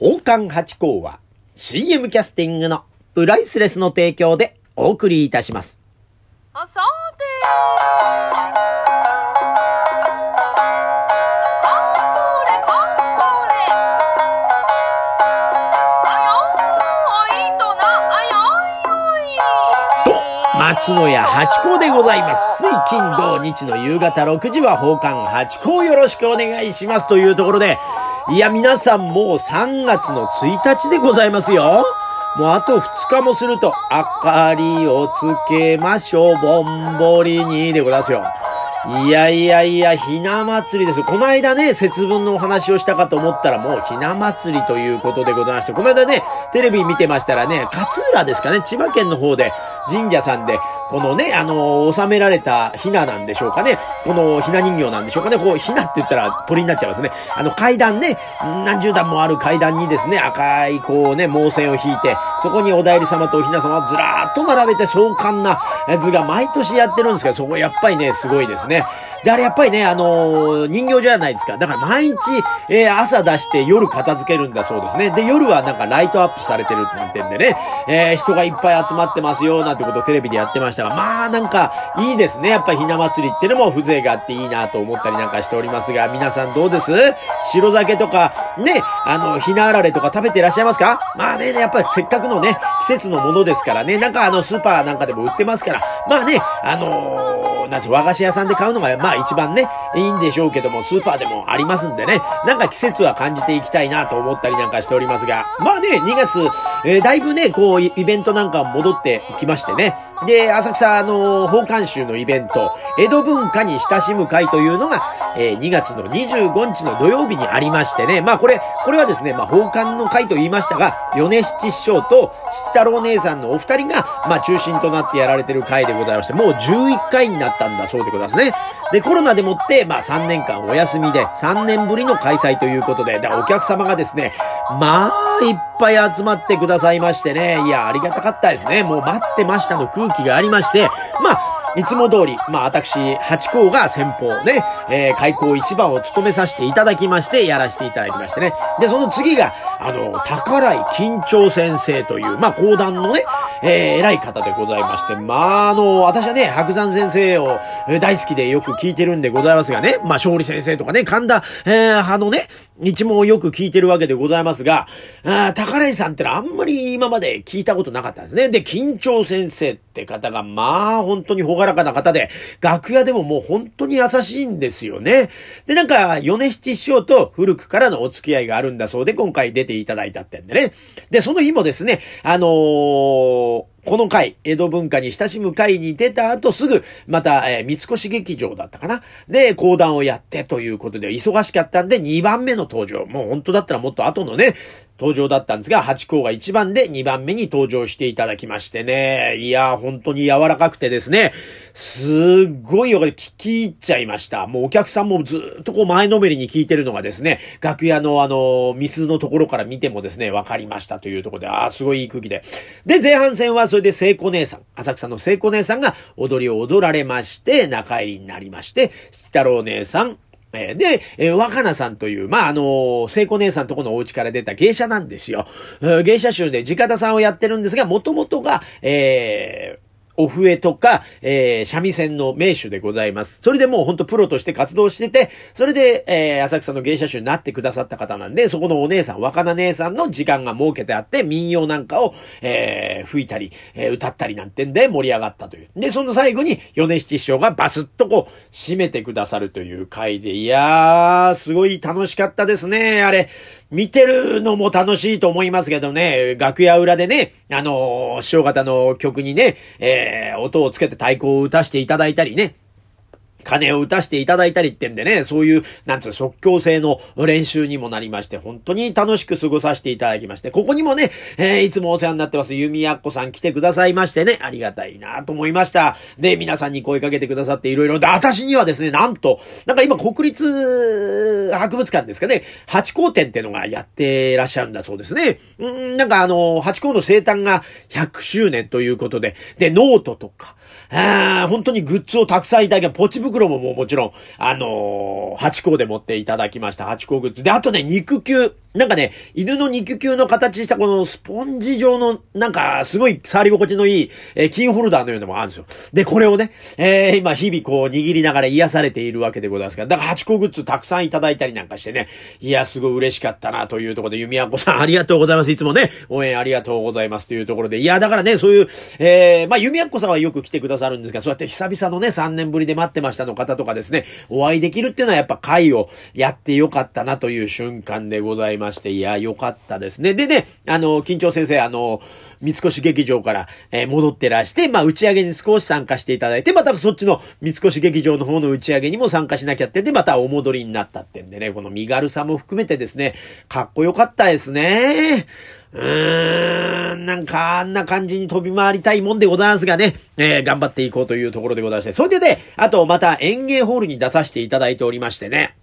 宝冠八甲は CM キャスティングのプライスレスの提供でお送りいたします。あさて松野屋八甲でございます。水金土日の夕方6時は宝冠八甲よろしくお願いしますというところで、いや皆さんもう3月の1日でございますよ。もうあと2日もすると、明かりをつけましょう、ぼんぼりにでございますよ。いやいやいや、ひな祭りですよ。この間ね、節分のお話をしたかと思ったらもうひな祭りということでございまして、この間ね、テレビ見てましたらね、勝浦ですかね、千葉県の方で神社さんで、このね、あの収められたひななんでしょうかね。このひな人形なんでしょうかね。こう、ひなって言ったら鳥になっちゃいますね。あの階段ね、何十段もある階段にですね、赤いこうね、毛線を引いて、そこにおだいり様とおひな様をずらーっと並べて壮観な図が毎年やってるんですけど、そこやっぱりね、すごいですね。で、あれやっぱりね、あのー人形じゃないですか。だから毎日、えー朝出して夜片付けるんだそうですね。で、夜はなんかライトアップされてるなんてんでね、えー人がいっぱい集まってますよ、なんてことをテレビでやってましたが、まあなんかいいですね。やっぱひな祭りってのも風情があっていいなと思ったりなんかしておりますが、皆さんどうです？白酒とか、ね、あの、ひなあられとか食べていらっしゃいますか？まあね、やっぱりせっかくのね、季節のものですからね、なんかあの、スーパーなんかでも売ってますから、まあね、あのーなんつう和菓子屋さんで買うのが、まあ一番ね、いいんでしょうけども、スーパーでもありますんでね、なんか季節は感じていきたいなと思ったりなんかしておりますが、まあね、2月、えーだいぶね、こう、イベントなんか戻ってきましてね、で、浅草、あのー、宝冠集のイベント、江戸文化に親しむ会というのが、えー2月の25日の土曜日にありましてね、まあこれ、これはですね、まあ宝冠の会と言いましたが、米七師匠と七太郎姉さんのお二人が、まあ中心となってやられてる会でございまして、もう11回になったんだそうでございますね。で、コロナでもって、まあ3年間お休みで、3年ぶりの開催ということで、だお客様がですね、まあ、いっぱい集まってくださいましてね、いや、ありがたかったですね。もう待ってましたの空気がありまして、まあ、いつも通り、まあ私、八甲が先方ね、えー、開口一番を務めさせていただきまして、やらせていただきましてね。で、その次が、あの、宝井緊張先生という、まあ講談のね、えー、偉い方でございまして、まああの、私はね、白山先生を大好きでよく聞いてるんでございますがね、まあ勝利先生とかね、神田、えー、派のね、一問よく聞いてるわけでございますが、あー宝井さんってのはあんまり今まで聞いたことなかったんですね。で、緊張先生って方が、まあ本当に朗らかな方で、楽屋でももう本当に優しいんですよね。で、なんか、米七師匠と古くからのお付き合いがあるんだそうで、今回出ていただいたってんでね。で、その日もですね、あのーこの回、江戸文化に親しむ会に出た後すぐ、また、えー三越劇場だったかな。で、講談をやってということで、忙しかったんで2番目の登場。もう本当だったらもっと後のね、登場だったんですが、八甲が1番で2番目に登場していただきましてね。いやー、本当に柔らかくてですね、すっごいよ、聞き入っちゃいました。もうお客さんもずっとこう前のめりに聞いてるのがですね、楽屋のあの、ミスのところから見てもですね、わかりましたというところで、あー、すごいいい空気で。で、前半戦はそれで聖子姉さん、浅草の聖子姉さんが踊りを踊られまして、中入りになりまして、七太郎姉さん、えで、えー若菜さんという、まあ、あの聖子姉さんとこのお家から出た芸者なんですよ。芸者集で地方さんをやってるんですが、もともとが、えーお笛とか、えー、三味線の名手でございます。それでもうほんとプロとして活動してて、それで、えー、浅草の芸者集になってくださった方なんで、そこのお姉さん、若菜姉さんの時間が設けてあって、民謡なんかを、えー、吹いたり、えー歌ったりなんてんで盛り上がったという。で、その最後に、米七師匠がバスッとこう、締めてくださるという回で、いやー、すごい楽しかったですね、あれ。見てるのも楽しいと思いますけどね、楽屋裏でね、あのー、師匠方の曲にね、えー、音をつけて太鼓を打たせていただいたりね、鐘を打たせていただいたりってんでね、そういう、なんつう、即興性の練習にもなりまして、本当に楽しく過ごさせていただきまして、ここにもね、えーいつもお世話になってます、ゆみやっこさん来てくださいましてね、ありがたいなと思いました。で、皆さんに声かけてくださっていろいろ、で、私にはですね、なんと、なんか今国立博物館ですかね、八甲展ってのがやってらっしゃるんだそうですね。うん、なんかあの、八甲の生誕が100周年ということで、で、ノートとか、あ本当にグッズをたくさんいただき、ポチ袋ももうもちろん、あのー、ハチ公で持っていただきました。ハチ公グッズ。で、あとね、肉球。なんかね、犬の肉球の形したこのスポンジ状の、なんか、すごい触り心地のいい、えーキーホルダーのようなもあるんですよ。で、これをね、えー今日々こう握りながら癒されているわけでございますから、だからハチ公グッズたくさんいただいたりなんかしてね、いや、すごい嬉しかったなというところで、弓矢子さんありがとうございます。いつもね、応援ありがとうございますというところで、いや、だからね、そういう、えー、まあ、弓矢子さんはよく来てくださいるんですが、そうやって久々のね、3年ぶりで待ってましたの方とかですね、お会いできるっていうのはやっぱ会をやってよかったなという瞬間でございまして、いや、よかったですね。でね、あの、緊張先生、あの、三越劇場から、え戻ってらして、まあ、打ち上げに少し参加していただいて、またそっちの三越劇場の方の打ち上げにも参加しなきゃってんで、またお戻りになったってんでね、この身軽さも含めてですね、かっこよかったですね。うーん、なんか、あんな感じに飛び回りたいもんでございますがね、えー頑張っていこうというところでございまして。それでね、あとまた演芸ホールに出させていただいておりましてね、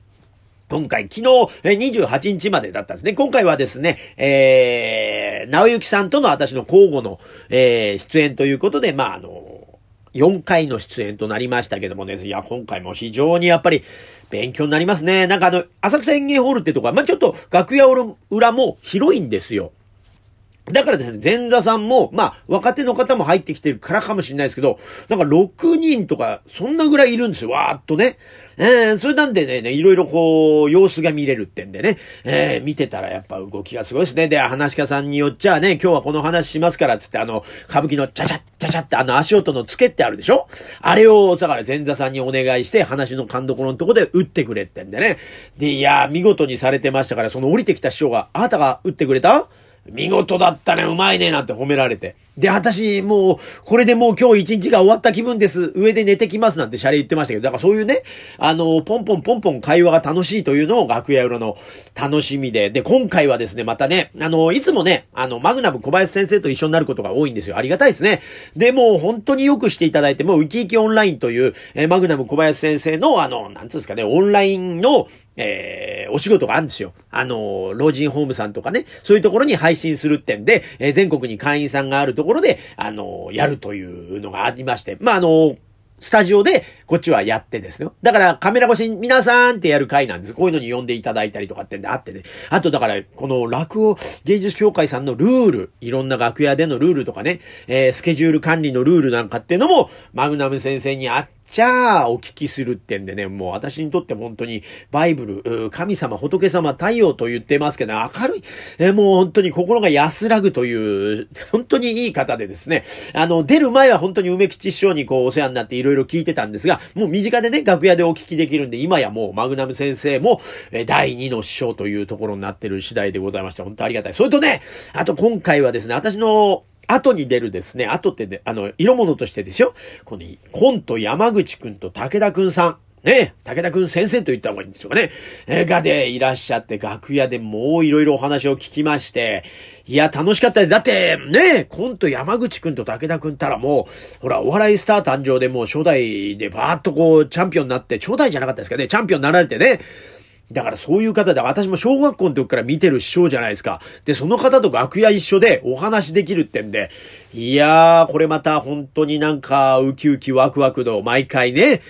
今回、昨日、28日までだったんですね。今回はですね、えー、直之さんとの私の交互の、えー出演ということで、まあ、あの、4回の出演となりましたけどもね、いや、今回も非常にやっぱり勉強になりますね。なんかあの、浅草演芸ホールってとこは、まあ、ちょっと楽屋裏も広いんですよ。だからですね、前座さんも、まあ、若手の方も入ってきてるからかもしれないですけど、なんか6人とか、そんなぐらいいるんですよ、わーっとね。えー、それなんでね、いろいろこう、様子が見れるってんでね、えー、見てたらやっぱ動きがすごいですね。で、話し家さんによっちゃね、今日はこの話しますから、つってあの、歌舞伎のチャチャッチャチャってあの足音のつけってあるでしょ？あれを、だから前座さんにお願いして、話の勘どころのとこで打ってくれってんでね。で、いやー、見事にされてましたから、その降りてきた師匠が、あなたが打ってくれた見事だったね、うまいね、なんて褒められて。で、私、もう、これでもう今日一日が終わった気分です。上で寝てきますなんてシャレ言ってましたけど、だからそういうね、あの、ポンポンポンポン会話が楽しいというのを楽屋裏の楽しみで。で、今回はですね、またね、あの、いつもね、あの、マグナム小林先生と一緒になることが多いんですよ。ありがたいですね。で、もう本当によくしていただいて、もうウキウキオンラインという、えーマグナム小林先生の、あの、なんつうんですかね、オンラインの、えー、お仕事があるんですよ。あの、老人ホームさんとかね、そういうところに配信するってんで、えー全国に会員さんがあるところころで、あの、やるというのがありまして、まあ、あの、スタジオで、こっちはやってですね。だから、カメラ越しに皆さんってやる回なんです。こういうのに呼んでいただいたりとかってんであってね。あと、だから、この落語芸術協会さんのルール、いろんな楽屋でのルールとかね、えースケジュール管理のルールなんかっていうのも、マグナム先生にあっちゃあお聞きするってんでね、もう私にとって本当にバイブル、神様、仏様、太陽と言ってますけど、明るい、えもう本当に心が安らぐという、本当にいい方でですね、あの、出る前は本当に梅吉師匠にこうお世話になっていろいろ聞いてたんですが、もう身近でね、楽屋でお聞きできるんで、今やもうマグナム先生も、え第二の師匠というところになってる次第でございまして、本当ありがたい。それとね、あと今回はですね、私の、後に出るですね、後ってね、あの、色物としてですよ。この、コント山口くんと武田くんさん。ね武田くん先生と言った方がいいんでしょうかね。えーがでいらっしゃって、楽屋でもういろいろお話を聞きまして、いや、楽しかったです。だって、ねコント山口くんと武田くんったらもう、ほら、お笑いスター誕生でもう初代でバーッとこう、チャンピオンになって、初代じゃなかったですかね、チャンピオンになられてね。だからそういう方で、私も小学校の時から見てる師匠じゃないですか。で、その方と楽屋一緒でお話できるってんで、いやー、これまた本当になんか、ウキウキワクワクの毎回ね、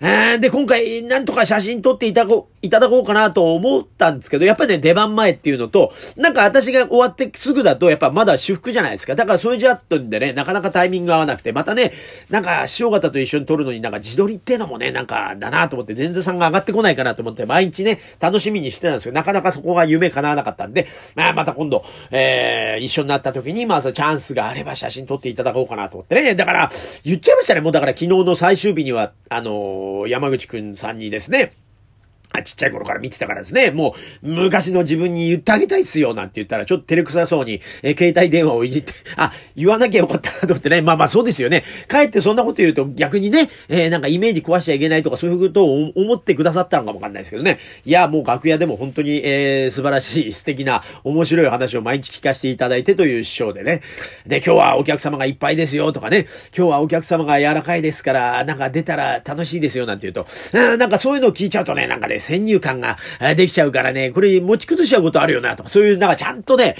えーで、今回、なんとか写真撮っていただこ、いただこうかなと思ったんですけど、やっぱりね、出番前っていうのと、なんか私が終わってすぐだと、やっぱまだ私服じゃないですか。だからそれじゃっとんでね、なかなかタイミング合わなくて、またね、なんか、師匠方と一緒に撮るのになんか自撮りっていうのもね、なんか、だなと思って、前座さんが上がってこないかなと思って、毎日ね、楽しみにしてたんですけど、なかなかそこが夢叶わなかったんで、まあ、また今度、えー、一緒になった時に、まずチャンスがあれば写真撮っていただこうかなと思ってね。だから、言っちゃいましたね。もうだから昨日の最終日には、あのー山口くんさんにですね、あちっちゃい頃から見てたからですね、もう、昔の自分に言ってあげたいっすよ、なんて言ったら、ちょっと照れくさそうに、えー携帯電話をいじって、あ、言わなきゃよかったなと思ってね。まあまあそうですよね。かえってそんなこと言うと逆にね、えーなんかイメージ壊しちゃいけないとかそういうことを思ってくださったのかもわかんないですけどね。いや、もう楽屋でも本当に、えー素晴らしい、素敵な、面白い話を毎日聞かせていただいてという師匠でね。で、今日はお客様がいっぱいですよとかね。今日はお客様が柔らかいですから、なんか出たら楽しいですよなんて言うと、なんかそういうのを聞いちゃうとね、なんかね、先入観ができちゃうからね、これ持ち崩しちゃうことあるよなとか、そういうなんかちゃんとね、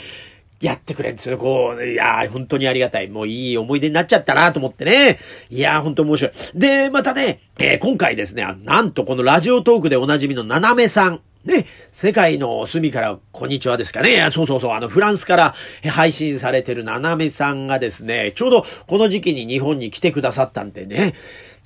やってくれるんですよ。こう、いやー、本当にありがたい。もういい思い出になっちゃったなと思ってね。いやー、本当面白い。で、またね、えー今回ですね、なんとこのラジオトークでおなじみのななめさん。ね、世界の隅から、こんにちはですかね。そうそうそう、あの、フランスから配信されてるななめさんがですね、ちょうどこの時期に日本に来てくださったんでね。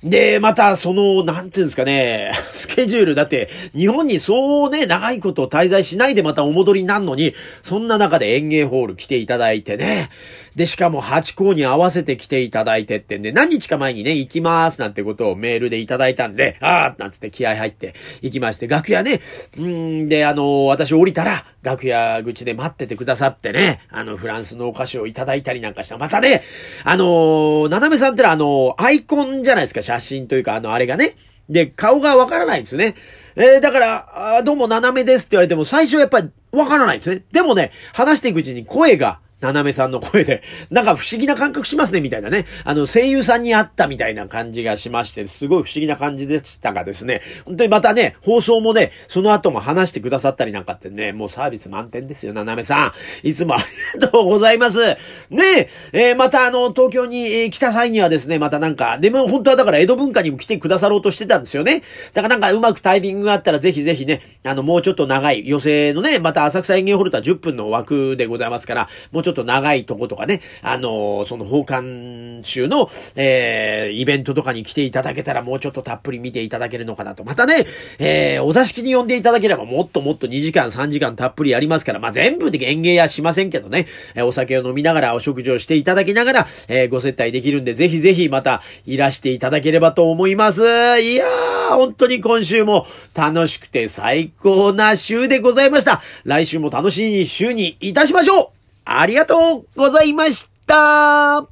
で、また、その、なんていうんですかね、スケジュール、だって、日本にそうね、長いこと滞在しないでまたお戻りになるのに、そんな中で園芸ホール来ていただいてね。で、しかも、八校に合わせて来ていただいてってんで、何日か前にね、行きますなんてことをメールでいただいたんで、あーなんつって気合入って行きまして、楽屋ね、うんで、あの、私降りたら、楽屋口で待っててくださってね、あの、フランスのお菓子をいただいたりなんかした。またね、あの、ななめさんってのはあの、アイコンじゃないですか、写真というか、あの、あれがね。で、顔がわからないんですね。えー、だから、どうも斜めですって言われても、最初やっぱりわからないんですね。でもね、話していくうちに声が、斜めさんの声で、なんか不思議な感覚しますね、みたいなね。あの、声優さんに会ったみたいな感じがしまして、すごい不思議な感じでしたがですね、本当にまたね、放送もね、その後も話してくださったりなんかってね、もうサービス満点ですよ、斜めさん。いつもありがとうございます。ねえ、えーまたあの、東京に、え来た際にはですね、またなんか、でも本当はだから江戸文化にも来てくださろうとしてたんですよね。だからなんかうまくタイミングがあったらぜひぜひね、あの、もうちょっと長い、予定のね、また浅草園芸ホルトは10分の枠でございますから、もうちょっと長いとことかね、あのその奉還集の、えー、イベントとかに来ていただけたらもうちょっとたっぷり見ていただけるのかなと。またね、えー、お座敷に呼んでいただければもっともっと2時間3時間たっぷりやりますから、まあ、全部で園芸はしませんけどね、えーお酒を飲みながらお食事をしていただきながら、えーご接待できるんで、ぜひぜひまたいらしていただければと思います。いやー、本当に今週も楽しくて最高な週でございました。来週も楽しい週にいたしましょうありがとうございました。